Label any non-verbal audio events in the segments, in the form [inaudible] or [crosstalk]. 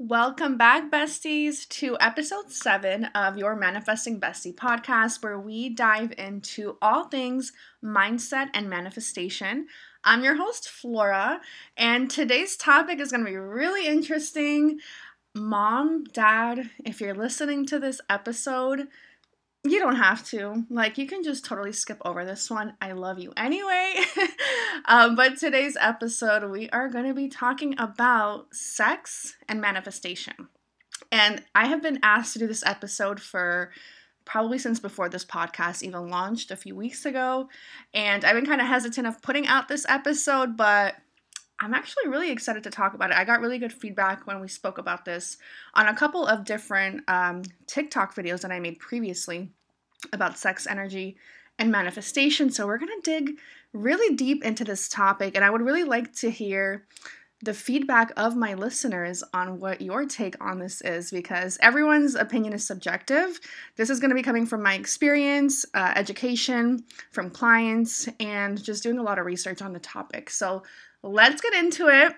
Welcome back, besties, to episode seven of your Manifesting Bestie podcast, where we dive into all things mindset and manifestation. I'm your host, Flora, and today's topic is going to be really interesting. Mom, dad, if you're listening to this episode, you don't have to. Like, you can just totally skip over this one. I love you anyway. [laughs] um, but today's episode, we are going to be talking about sex and manifestation. And I have been asked to do this episode for probably since before this podcast even launched a few weeks ago. And I've been kind of hesitant of putting out this episode, but I'm actually really excited to talk about it. I got really good feedback when we spoke about this on a couple of different um, TikTok videos that I made previously about sex energy and manifestation. So we're going to dig really deep into this topic, and I would really like to hear the feedback of my listeners on what your take on this is because everyone's opinion is subjective. This is going to be coming from my experience, uh, education, from clients, and just doing a lot of research on the topic. So let's get into it.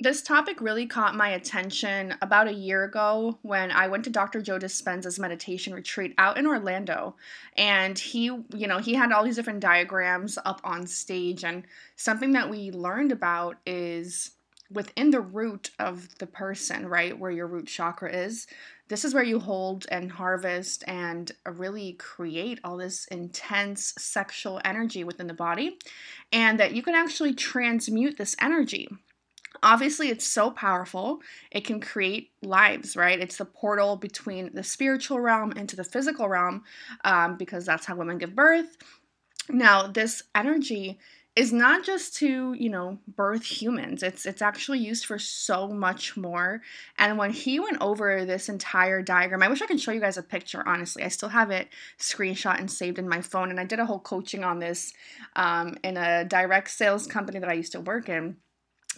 This topic really caught my attention about a year ago when I went to Dr. Joe Dispenza's meditation retreat out in Orlando. And he, you know, he had all these different diagrams up on stage. And something that we learned about is within the root of the person, right, where your root chakra is, this is where you hold and harvest and really create all this intense sexual energy within the body, and that you can actually transmute this energy. Obviously, it's so powerful. It can create lives, right? It's the portal between the spiritual realm into the physical realm um, because that's how women give birth. Now, this energy is not just to you know birth humans. It's it's actually used for so much more. And when he went over this entire diagram i wish i could show you guys a picture honestly. I still have it screenshot and saved in my phone and i did a whole coaching on this um, in a direct sales company that i used to work in.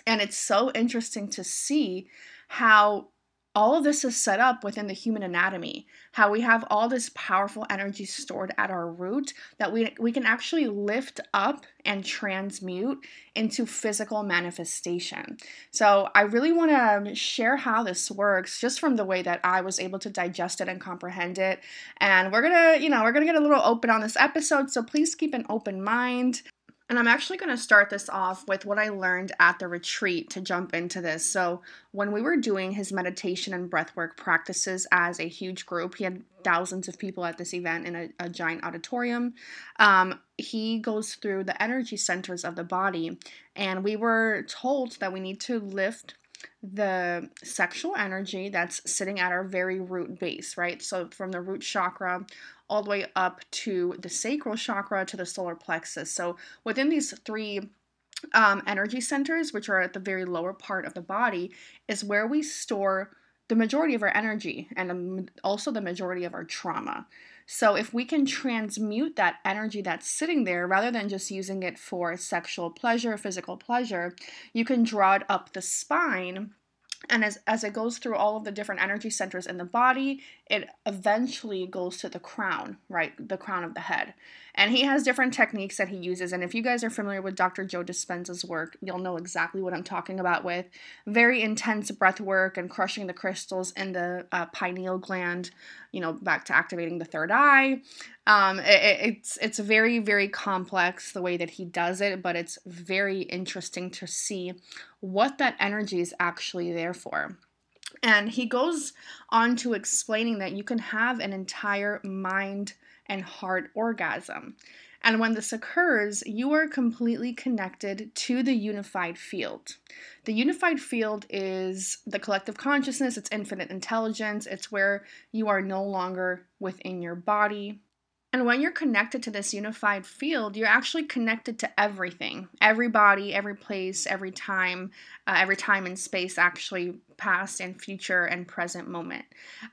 And it's so interesting to see how all of this is set up within the human anatomy how we have all this powerful energy stored at our root that we, we can actually lift up and transmute into physical manifestation. So i really want to um, share how this works just from the way that i was able to digest it and comprehend it. And we're gonna you know we're gonna get a little open on this episode so please keep an open mind and I'm actually going to start this off with what I learned at the retreat to jump into this. So, when we were doing his meditation and breathwork practices as a huge group, he had thousands of people at this event in a, a giant auditorium. Um, he goes through the energy centers of the body, and we were told that we need to lift the sexual energy that's sitting at our very root base, right? So from the root chakra all the way up to the sacral chakra to the solar plexus. So within these three um, energy centers, which are at the very lower part of the body, is where we store the majority of our energy and also the majority of our trauma. So, if we can transmute that energy that's sitting there rather than just using it for sexual pleasure, physical pleasure, you can draw it up the spine and as, as it goes through all of the different energy centers in the body it eventually goes to the crown right? The crown of the head and he has different techniques that he uses. And if you guys are familiar with dr joe dispenza's work you'll know exactly what i'm talking about with very intense breath work and crushing the crystals in the uh, pineal gland you know back to activating the third eye. Um, it, it's it's very very complex the way that he does it but it's very interesting to see what that energy is actually there for. And he goes on to explaining that you can have an entire mind and heart orgasm. And when this occurs, you are completely connected to the unified field. The unified field is the collective consciousness, it's infinite intelligence, it's where you are no longer within your body, and when you're connected to this unified field, you're actually connected to everything every body, every place, every time, uh, every time and space, actually, past and future and present moment.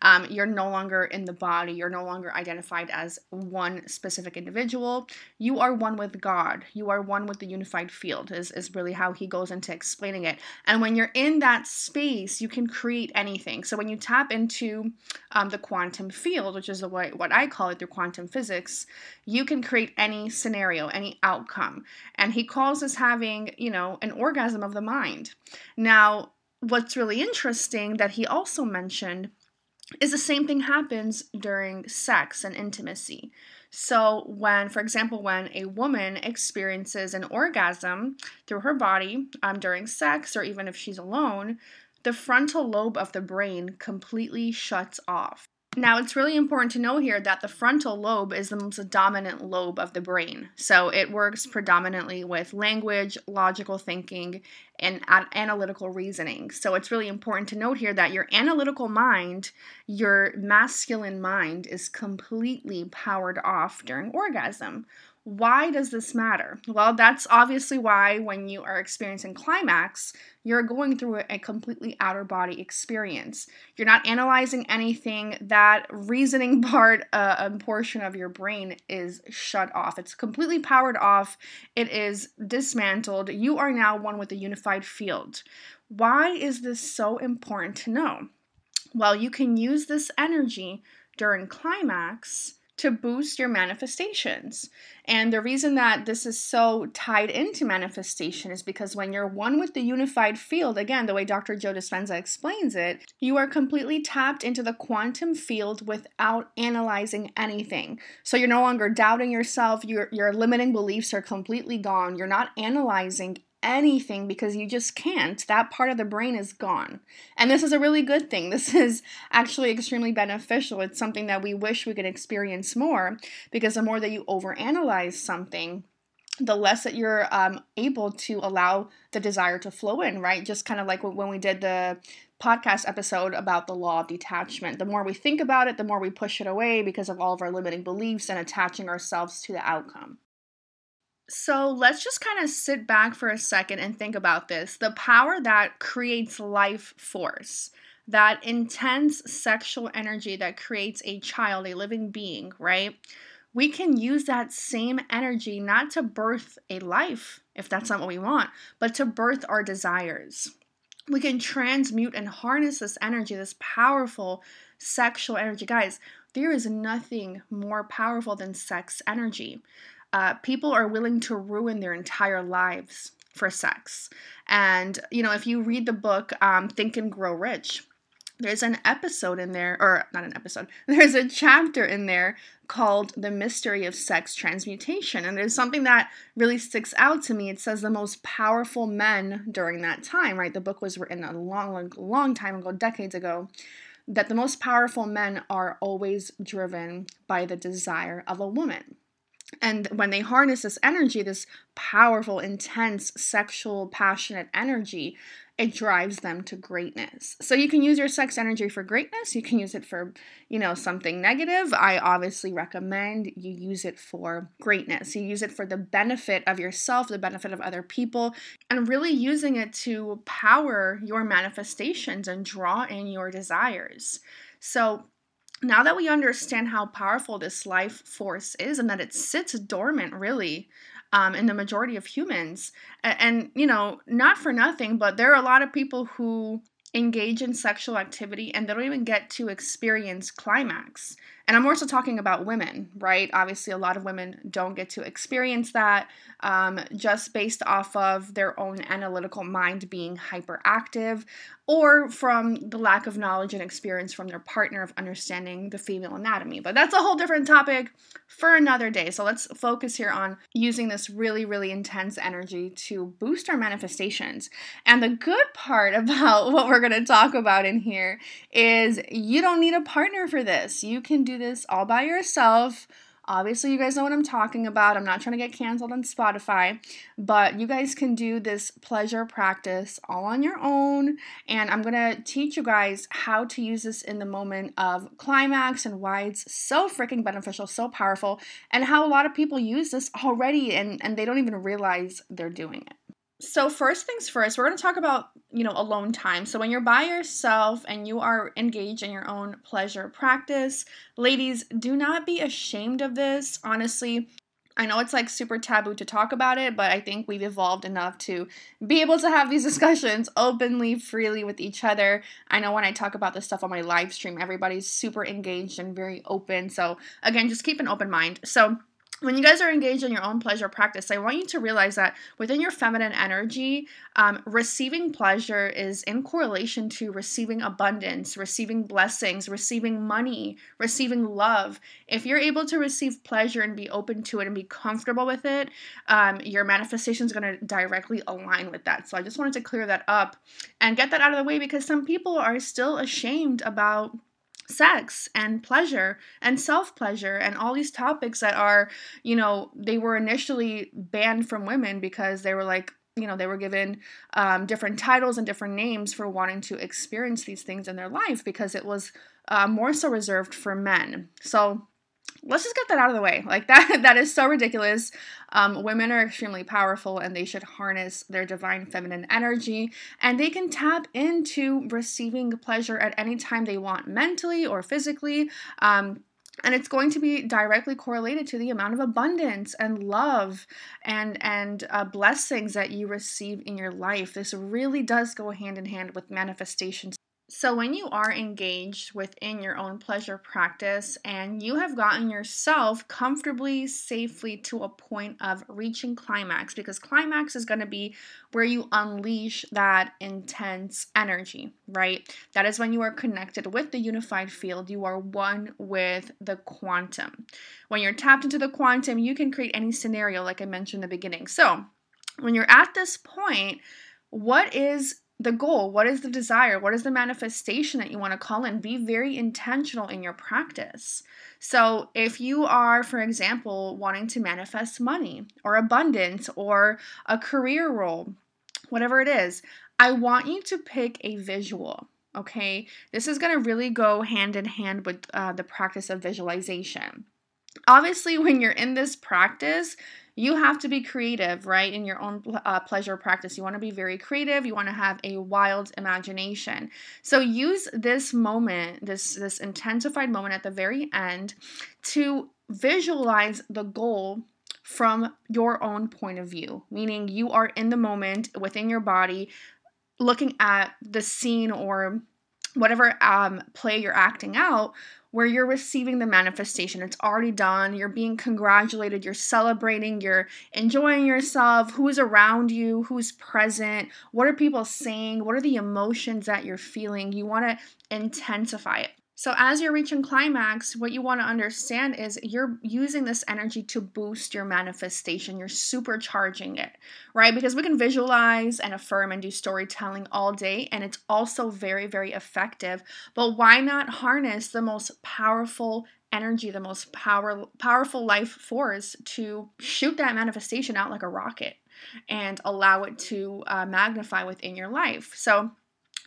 Um, you're no longer in the body, you're no longer identified as one specific individual. You are one with God, you are one with the unified field, is, is really how he goes into explaining it. And when you're in that space, you can create anything. So when you tap into um, the quantum field, which is what, what I call it through quantum physics, you can create any scenario, any outcome. And he calls this having, you know, an orgasm of the mind. Now, what's really interesting that he also mentioned is the same thing happens during sex and intimacy. So, when, for example, when a woman experiences an orgasm through her body um, during sex, or even if she's alone, the frontal lobe of the brain completely shuts off. Now, it's really important to know here that the frontal lobe is the most dominant lobe of the brain. So it works predominantly with language, logical thinking, and analytical reasoning. So it's really important to note here that your analytical mind, your masculine mind, is completely powered off during orgasm. Why does this matter? Well, that's obviously why when you are experiencing climax, you're going through a completely outer body experience. You're not analyzing anything. That reasoning [laughs] part, uh, a portion of your brain is shut off. It's completely powered off. It is dismantled. You are now one with a unified field. Why is this so important to know? Well, you can use this energy during climax to boost your manifestations. And the reason that this is so tied into manifestation is because when you're one with the unified field, again, the way Dr. Joe Dispenza explains it, you are completely tapped into the quantum field without analyzing anything. So you're no longer doubting yourself, your, your limiting beliefs are completely gone. You're not analyzing anything because you just can't. That part of the brain is gone. And this is a really good thing. This [laughs] is actually extremely beneficial. It's something that we wish we could experience more because the more that you overanalyze something, the less that you're um, able to allow the desire to flow in, right? Just kind of like when we did the podcast episode about the law of detachment. The more we think about it, the more we push it away because of all of our limiting beliefs and attaching ourselves to the outcome. So let's just kind of sit back for a second and think about this. The power that creates life force, that intense sexual energy that creates a child, a living being, right? We can use that same energy not to birth a life, if that's not what we want, but to birth our desires. We can transmute and harness this energy, this powerful sexual energy. Guys, there is nothing more powerful than sex energy uh, people are willing to ruin their entire lives for sex. And, you know, if you read the book um, Think and Grow Rich, there's an episode in there, or not an episode, [laughs] there's a chapter in there called The Mystery of Sex Transmutation. And there's something that really sticks out to me. It says the most powerful men during that time, right? The book was written a long, long, long time ago, decades ago. That the most powerful men are always driven by the desire of a woman. And when they harness this energy, this powerful, intense, sexual, passionate energy, it drives them to greatness. So you can use your sex energy for greatness. You can use it for, you know, something negative. I obviously recommend you use it for greatness. You use it for the benefit of yourself, the benefit of other people, and really using it to power your manifestations and draw in your desires. So now that we understand how powerful this life force is and that it sits dormant really um, in the majority of humans and, and you know not for nothing but there are a lot of people who engage in sexual activity and they don't even get to experience climax. And I'm also talking about women, right? Obviously, a lot of women don't get to experience that um, just based off of their own analytical mind being hyperactive or from the lack of knowledge and experience from their partner of understanding the female anatomy. But that's a whole different topic for another day. So let's focus here on using this really, really intense energy to boost our manifestations. And the good part [laughs] about what we're going to talk about in here is you don't need a partner for this. You can do this all by yourself Obviously, you guys know what I'm talking about. I'm not trying to get canceled on Spotify, but you guys can do this pleasure practice all on your own. And I'm going to teach you guys how to use this in the moment of climax and why it's so freaking beneficial, so powerful, and how a lot of people use this already and, and they don't even realize they're doing it so first things first we're going to talk about you know alone time so when you're by yourself and you are engaged in your own pleasure practice ladies do not be ashamed of this honestly I know it's like super taboo to talk about it, but I think we've evolved enough to be able to have these [laughs] discussions openly, freely with each other. I know when I talk about this stuff on my live stream, everybody's super engaged and very open. So, again, just keep an open mind. So, when you guys are engaged in your own pleasure practice, I want you to realize that within your feminine energy, um, receiving pleasure is in correlation to receiving abundance, receiving blessings, receiving money, receiving love. If you're able to receive pleasure and be open to it and be comfortable with it, um, your manifestation is going to directly align with that. So I just wanted to clear that up and get that out of the way because some people are still ashamed about sex and pleasure and self pleasure and all these topics that are, you know, they were initially banned from women because they were like, you know, they were given um, different titles and different names for wanting to experience these things in their life because it was uh, more so reserved for men. So, let's just get that out of the way. Like [laughs] that that is so ridiculous. Um, women are extremely powerful and they should harness their divine feminine energy and they can tap into receiving pleasure at any time they want mentally or physically. Um, and it's going to be directly correlated to the amount of abundance and love and and uh, blessings that you receive in your life this really does go hand in hand with manifestations so, when you are engaged within your own pleasure practice and you have gotten yourself comfortably, safely to a point of reaching climax, because climax is going to be where you unleash that intense energy, right? That is when you are connected with the unified field. You are one with the quantum. When you're tapped into the quantum, you can create any scenario, like I mentioned in the beginning. So, when you're at this point, what is the goal? What is the desire? What is the manifestation that you want to call in? Be very intentional in your practice. So, if you are, for example, wanting to manifest money or abundance or a career role, whatever it is, I want you to pick a visual. Okay, this is going to really go hand in hand with uh, the practice of visualization. Obviously, when you're in this practice, you have to be creative, right? In your own uh, pleasure practice, you want to be very creative. You want to have a wild imagination. So use this moment, this this intensified moment at the very end, to visualize the goal from your own point of view, meaning you are in the moment within your body, looking at the scene or whatever um, play you're acting out where you're receiving the manifestation. It's already done. You're being congratulated. You're celebrating. You're enjoying yourself. Who's around you? Who's present? What are people saying? What are the emotions that you're feeling? You want to intensify it. So, as you're reaching climax, what you want to understand is you're using this energy to boost your manifestation. You're supercharging it, right? Because we can visualize and affirm and do storytelling all day, and it's also very, very effective. But why not harness the most powerful energy, the most power, powerful life force to shoot that manifestation out like a rocket and allow it to uh, magnify within your life? So,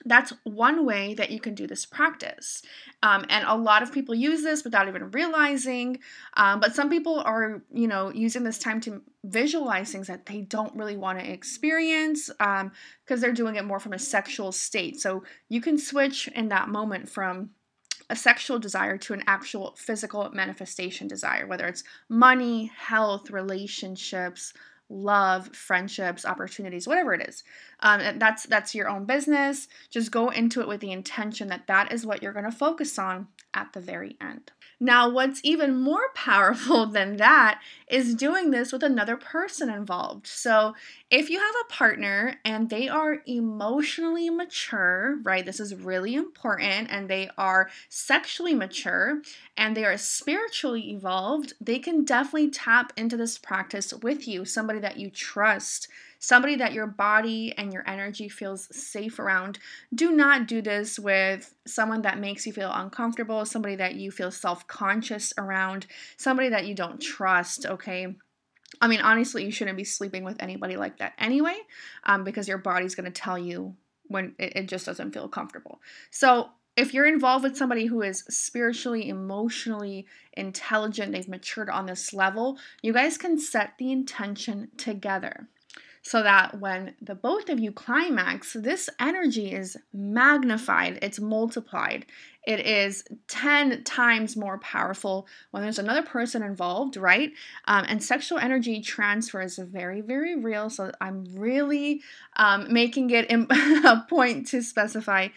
that's one way that you can do this practice. Um, and a lot of people use this without even realizing. Um, but some people are, you know, using this time to visualize things that they don't really want to experience because um, they're doing it more from a sexual state. So you can switch in that moment from a sexual desire to an actual physical manifestation desire, whether it's money, health, relationships, love, friendships, opportunities, whatever it is. Um, that's that's your own business. Just go into it with the intention that that is what you're going to focus on at the very end. Now, what's even more powerful [laughs] than that is doing this with another person involved. So, if you have a partner and they are emotionally mature, right, this is really important, and they are sexually mature and they are spiritually evolved, they can definitely tap into this practice with you, somebody that you trust somebody that your body and your energy feels safe around. Do not do this with someone that makes you feel uncomfortable, somebody that you feel self conscious around, somebody that you don't trust, okay? I mean, honestly, you shouldn't be sleeping with anybody like that anyway, um, because your body's to tell you when it, it just doesn't feel comfortable. So, if you're involved with somebody who is spiritually, emotionally intelligent, they've matured on this level, you guys can set the intention together so that when the both of you climax, this energy is magnified, it's multiplied. It is 10 times more powerful when there's another person involved, right? Um, and sexual energy transfer is very, very real. So I'm really um, making it [laughs] a point to specify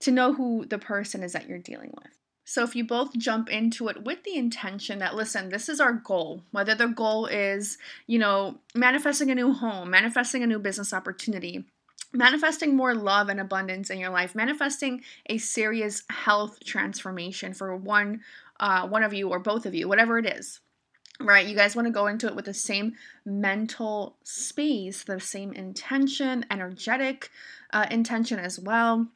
to know who the person is that you're dealing with. So if you both jump into it with the intention that, listen, this is our goal, whether the goal is, you know, manifesting a new home, manifesting a new business opportunity, manifesting more love and abundance in your life, manifesting a serious health transformation for one, uh, one of you or both of you, whatever it is right? You guys want to go into it with the same mental space, the same intention, energetic uh, intention as well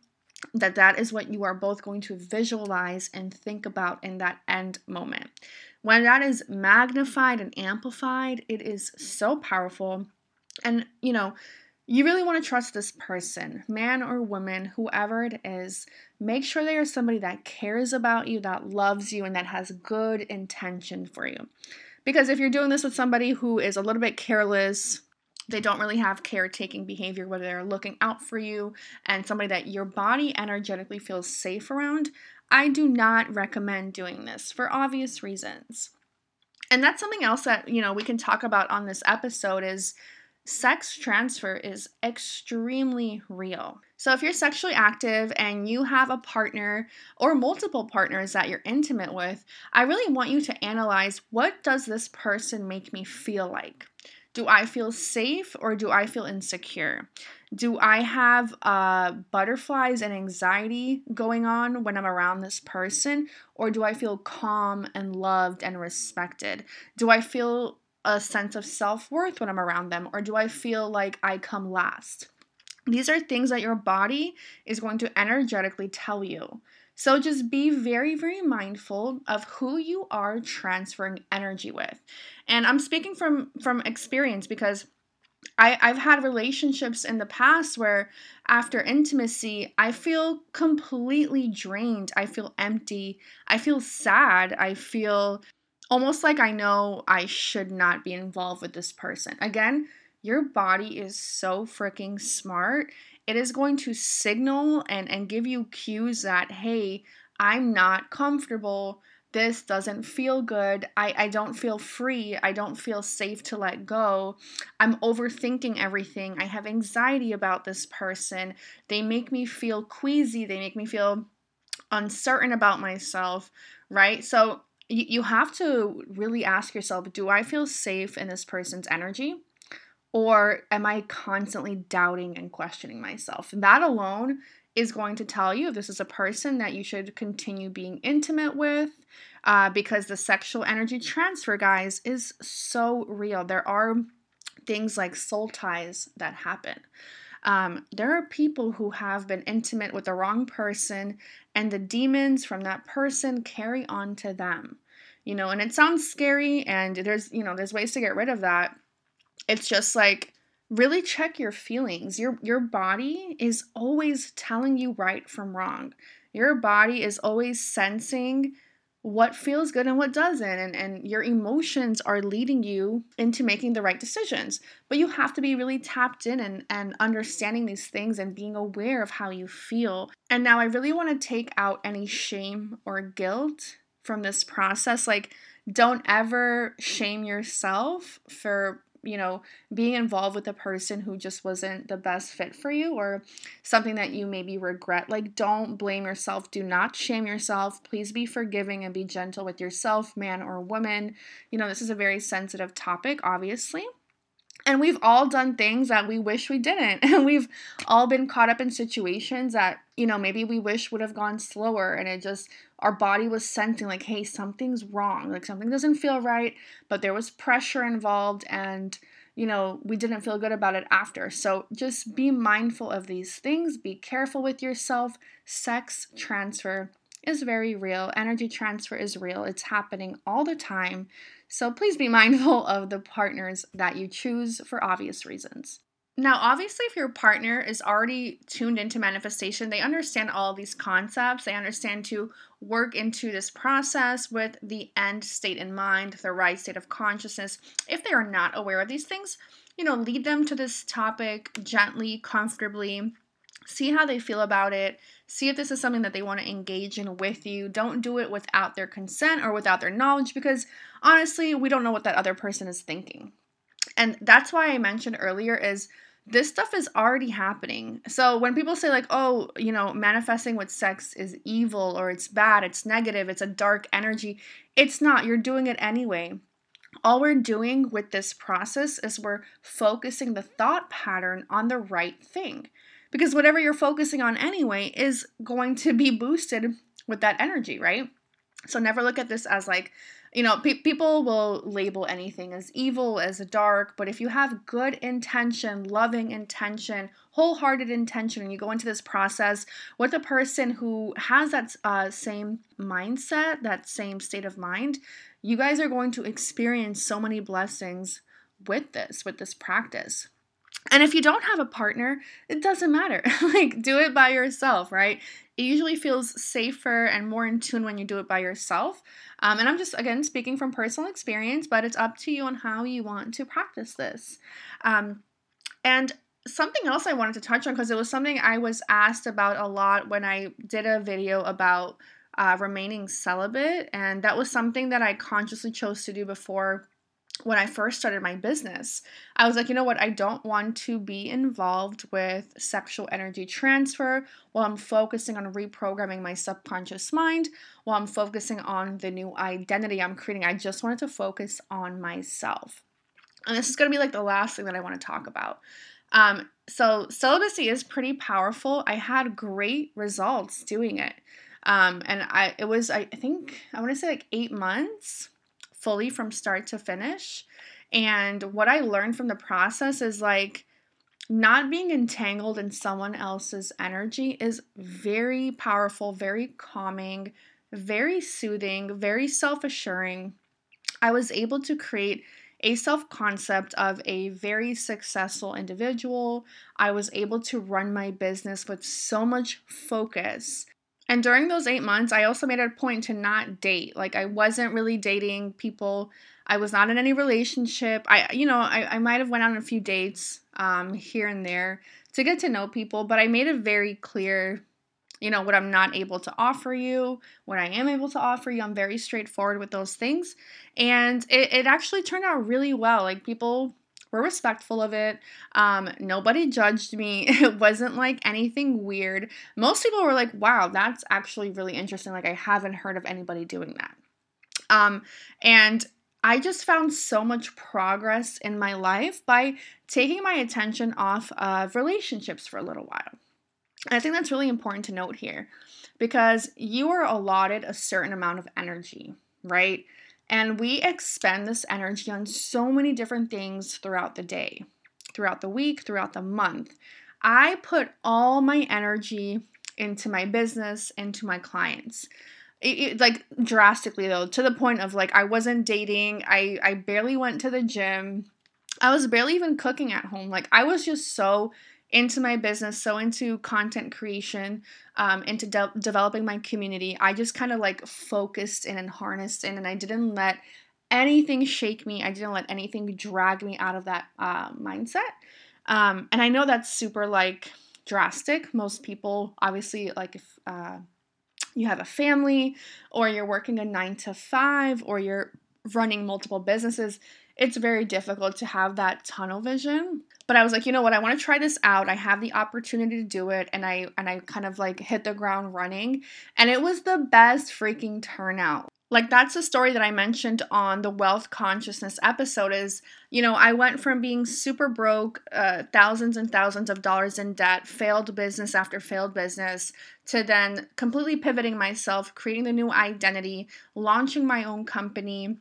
that that is what you are both going to visualize and think about in that end moment. When that is magnified and amplified, it is so powerful. And, you know, you really want to trust this person, man or woman, whoever it is. Make sure they are somebody that cares about you, that loves you, and that has good intention for you. Because if you're doing this with somebody who is a little bit careless, they don't really have caretaking behavior whether they're looking out for you and somebody that your body energetically feels safe around, I do not recommend doing this for obvious reasons. And that's something else that, you know, we can talk about on this episode is sex transfer is extremely real. So if you're sexually active and you have a partner or multiple partners that you're intimate with, I really want you to analyze what does this person make me feel like? Do I feel safe or do I feel insecure? Do I have uh, butterflies and anxiety going on when I'm around this person? Or do I feel calm and loved and respected? Do I feel a sense of self worth when I'm around them? Or do I feel like I come last? These are things that your body is going to energetically tell you. So just be very, very mindful of who you are transferring energy with. And I'm speaking from from experience because I, I've had relationships in the past where after intimacy, I feel completely drained. I feel empty. I feel sad. I feel almost like I know I should not be involved with this person. Again, your body is so freaking smart it is going to signal and, and give you cues that, hey, I'm not comfortable. This doesn't feel good. I, I don't feel free. I don't feel safe to let go. I'm overthinking everything. I have anxiety about this person. They make me feel queasy. They make me feel uncertain about myself, right? So you, you have to really ask yourself do I feel safe in this person's energy? Or am I constantly doubting and questioning myself? That alone is going to tell you if this is a person that you should continue being intimate with uh, because the sexual energy transfer, guys, is so real. There are things like soul ties that happen. Um, there are people who have been intimate with the wrong person, and the demons from that person carry on to them. You know, and it sounds scary, and there's you know there's ways to get rid of that it's just like really check your feelings. Your your body is always telling you right from wrong. Your body is always sensing what feels good and what doesn't and, and your emotions are leading you into making the right decisions but you have to be really tapped in and, and understanding these things and being aware of how you feel and now i really want to take out any shame or guilt from this process like don't ever shame yourself for you know, being involved with a person who just wasn't the best fit for you or something that you maybe regret. Like, don't blame yourself. Do not shame yourself. Please be forgiving and be gentle with yourself, man or woman. You know, this is a very sensitive topic, obviously. And we've all done things that we wish we didn't. [laughs] And we've all been caught up in situations that, you know, maybe we wish would have gone slower. And it just, our body was sensing, like, hey, something's wrong. Like, something doesn't feel right. But there was pressure involved. And, you know, we didn't feel good about it after. So just be mindful of these things. Be careful with yourself. Sex transfer is very real. Energy transfer is real. It's happening all the time. So please be [laughs] mindful of the partners that you choose for obvious reasons. Now, obviously, if your partner is already tuned into manifestation, they understand all these concepts. They understand to work into this process with the end state in mind, the right state of consciousness. If they are not aware of these things, you know, lead them to this topic gently, comfortably, see how they feel about it, see if this is something that they want to engage in with you. Don't do it without their consent or without their knowledge because honestly, we don't know what that other person is thinking. And that's why I mentioned earlier is this stuff is already happening. So when people say, like, oh, you know, manifesting with sex is evil or it's bad, it's negative, it's a dark energy, it's not. You're doing it anyway. All we're doing with this process is we're focusing the thought pattern on the right thing. Because whatever you're focusing on anyway is going to be boosted with that energy, right? So never look at this as like, you know, pe- people will label anything as evil, as dark, but if you have good intention, loving intention, wholehearted intention, and you go into this process with a person who has that uh, same mindset, that same state of mind, you guys are going to experience so many blessings with this, with this practice. And if you don't have a partner, it doesn't matter. [laughs] like, do it by yourself, right? It usually feels safer and more in tune when you do it by yourself. Um, and I'm just, again, speaking from personal experience, but it's up to you on how you want to practice this. Um, and something else I wanted to touch on, because it was something I was asked about a lot when I did a video about uh, remaining celibate. And that was something that I consciously chose to do before when I first started my business, I was like, you know what? I don't want to be involved with sexual energy transfer while I'm focusing on reprogramming my subconscious mind, while I'm focusing on the new identity I'm creating. I just wanted to focus on myself. And this is going to be like the last thing that I want to talk about. Um, so, celibacy is pretty powerful. I had great results doing it. Um, and I, it was, I think, I want to say like eight months fully from start to finish. And what I learned from the process is like not being entangled in someone else's energy is very powerful, very calming, very soothing, very self assuring. I was able to create a self concept of a very successful individual. I was able to run my business with so much focus and during those eight months, I also made a point to not date. Like I wasn't really dating people. I was not in any relationship. I, you know, I, I might have went on a few dates um, here and there to get to know people, but I made it very clear, you know, what I'm not able to offer you, what I am able to offer you. I'm very straightforward with those things. And it, it actually turned out really well. Like people were respectful of it. Um, nobody judged me. [laughs] It wasn't like anything weird. Most people were like, wow, that's actually really interesting. Like, I haven't heard of anybody doing that. Um, and I just found so much progress in my life by taking my attention off of relationships for a little while. And I think that's really important to note here because you are allotted a certain amount of energy, right? And we expend this energy on so many different things throughout the day, throughout the week, throughout the month. I put all my energy into my business, into my clients. It, it, like drastically though, to the point of like I wasn't dating, I I barely went to the gym. I was barely even cooking at home. Like I was just so into my business, so into content creation, um, into de- developing my community. I just kind of like focused in and harnessed in, and I didn't let anything shake me. I didn't let anything drag me out of that uh, mindset. Um, and I know that's super like drastic. Most people, obviously, like if uh, you have a family or you're working a nine to five or you're running multiple businesses, it's very difficult to have that tunnel vision but I was like, you know what, I want to try this out. I have the opportunity to do it and I and I kind of like hit the ground running and it was the best freaking turnout. Like that's a story that I mentioned on the wealth consciousness episode is, you know, I went from being super broke, uh, thousands and thousands of dollars in debt, failed business after failed business, to then completely pivoting myself, creating the new identity, launching my own company,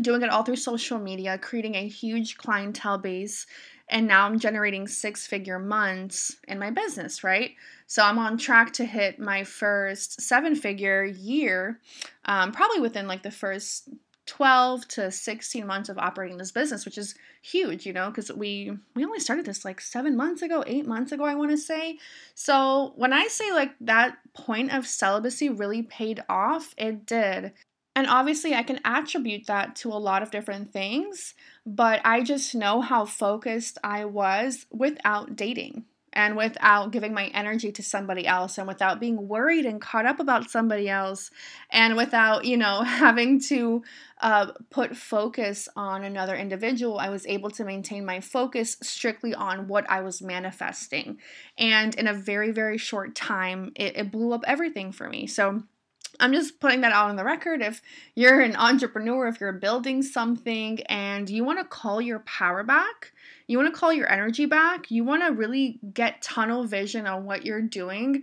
doing it all through social media, creating a huge clientele base, and now I'm generating six figure months in my business, right? So I'm on track to hit my first seven figure year, um, probably within like the first 12 to 16 months of operating this business which is huge you know because we we only started this like seven months ago eight months ago i want to say so when i say like that point of celibacy really paid off it did and obviously, I can attribute that to a lot of different things, but I just know how focused I was without dating. and without giving my energy to somebody else and without being worried and caught up about somebody else and without, you know, [laughs] having to uh, put focus on another individual, I was able to maintain my focus strictly on what I was manifesting. And in a very, very short time, it, it blew up everything for me. So, I'm just putting that out on the record. If you're an entrepreneur, if you're building something and you want to call your power back, you want to call your energy back, you want to really get tunnel vision on what you're doing.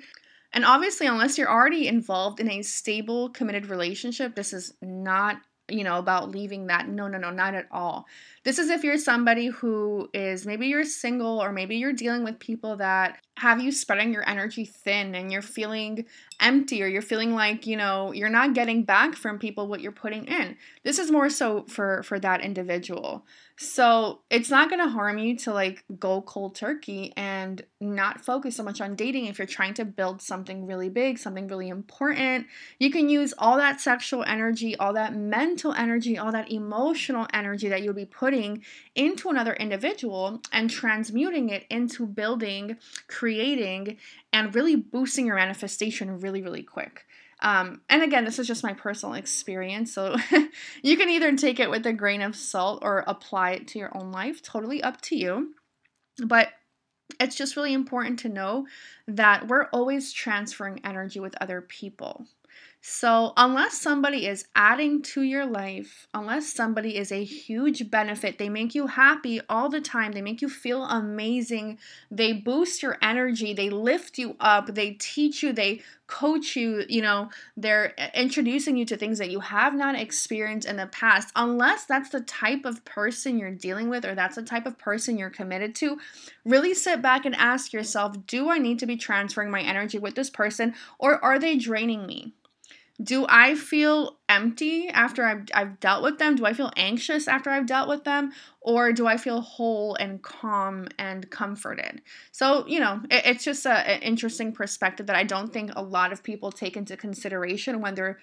And obviously, unless you're already involved in a stable, committed relationship, this is not you know, about leaving that. No, no, no, not at all. This is if you're somebody who is maybe you're single or maybe you're dealing with people that have you spreading your energy thin and you're feeling empty or you're feeling like, you know, you're not getting back from people what you're putting in. This is more so for for that individual. So it's not going to harm you to like go cold turkey and not focus so much on dating if you're trying to build something really big, something really important. You can use all that sexual energy, all that mental energy, all that emotional energy that you'll be putting into another individual and transmuting it into building, creating, and really boosting your manifestation really, really quick. Um, and again, this is just my personal experience, so [laughs] you can either take it with a grain of salt or apply it to your own life. Totally up to you. But it's just really important to know that we're always transferring energy with other people. So, unless somebody is adding to your life, unless somebody is a huge benefit, they make you happy all the time, they make you feel amazing, they boost your energy, they lift you up, they teach you, they coach you, you know, they're eh, introducing you to things that you have not experienced in the past. Unless that's the type of person you're dealing with or that's the type of person you're committed to, really sit back and ask yourself do I need to be transferring my energy with this person or are they draining me? Do I feel empty after I've, I've dealt with them? Do I feel anxious after I've dealt with them? Or do I feel whole and calm and comforted? So, you know, it, it's just an interesting perspective that I don't think a lot of people take into consideration when they're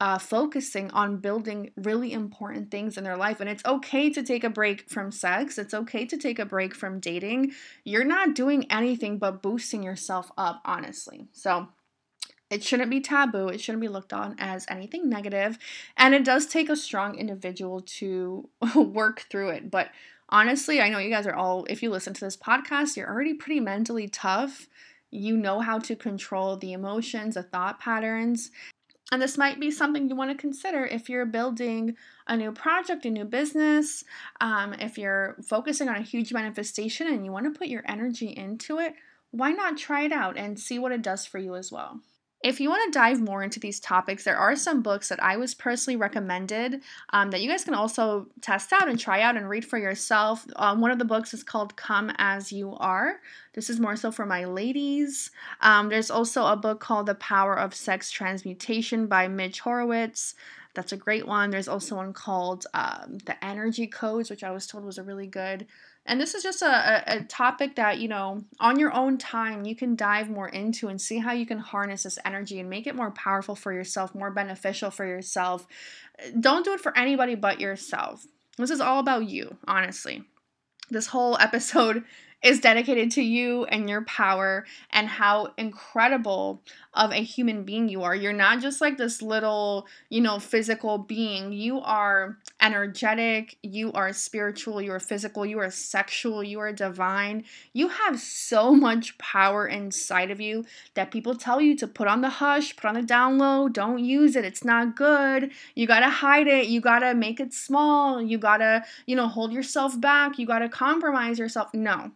uh, focusing on building really important things in their life. And it's okay to take a break from sex, it's okay to take a break from dating. You're not doing anything but boosting yourself up, honestly. So, it shouldn't be taboo. It shouldn't be looked on as anything negative. And it does take a strong individual to [laughs] work through it. But honestly, I know you guys are all, if you listen to this podcast, you're already pretty mentally tough. You know how to control the emotions, the thought patterns. And this might be something you want to consider if you're building a new project, a new business, um, if you're focusing on a huge manifestation and you want to put your energy into it. Why not try it out and see what it does for you as well? If you want to dive more into these topics, there are some books that I was personally recommended um, that you guys can also test out and try out and read for yourself. Um, one of the books is called Come As You Are. This is more so for my ladies. Um, there's also a book called The Power of Sex Transmutation by Mitch Horowitz. That's a great one. There's also one called um, The Energy Codes, which I was told was a really good and this is just a, a, topic that, you know, on your own time, you can dive more into and see how you can harness this energy and make it more powerful for yourself, more beneficial for yourself. Don't do it for anybody but yourself. This is all about you, honestly. This whole [laughs] episode is dedicated to you and your power and how incredible of a human being you are. You're not just like this little, you know, physical being. You are energetic, you are spiritual, you are physical, you are sexual, you are divine. You have so much power inside of you that people tell you to put on the hush, put on the down low, don't use it. It's not good. You got to hide it. You got to make it small. You got to, you know, hold yourself back. You got to compromise yourself. No.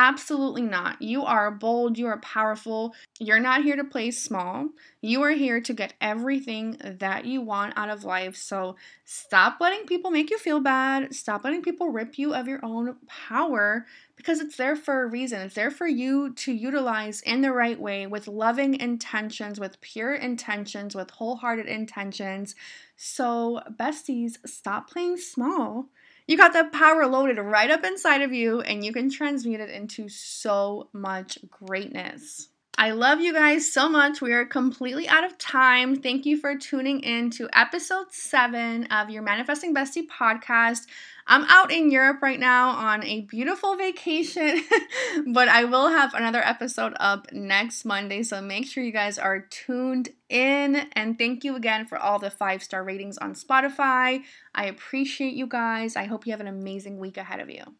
Absolutely not. You are bold, you are powerful. You're not here to play small. You are here to get everything that you want out of life. So stop letting people make you feel bad. Stop letting people rip you of your own power because it's there for a reason. It's there for you to utilize in the right way with loving intentions, with pure intentions, with wholehearted intentions. So, besties, stop playing small you got that power loaded right up inside of you, and you can transmute it into so much greatness. I love you guys so much. We are completely out of time. Thank you for tuning in to episode seven of your Manifesting Bestie podcast. I'm out in Europe right now on a beautiful vacation, [laughs] but I will have another episode up next Monday. So make sure you guys are tuned in. And thank you again for all the five star ratings on Spotify. I appreciate you guys. I hope you have an amazing week ahead of you.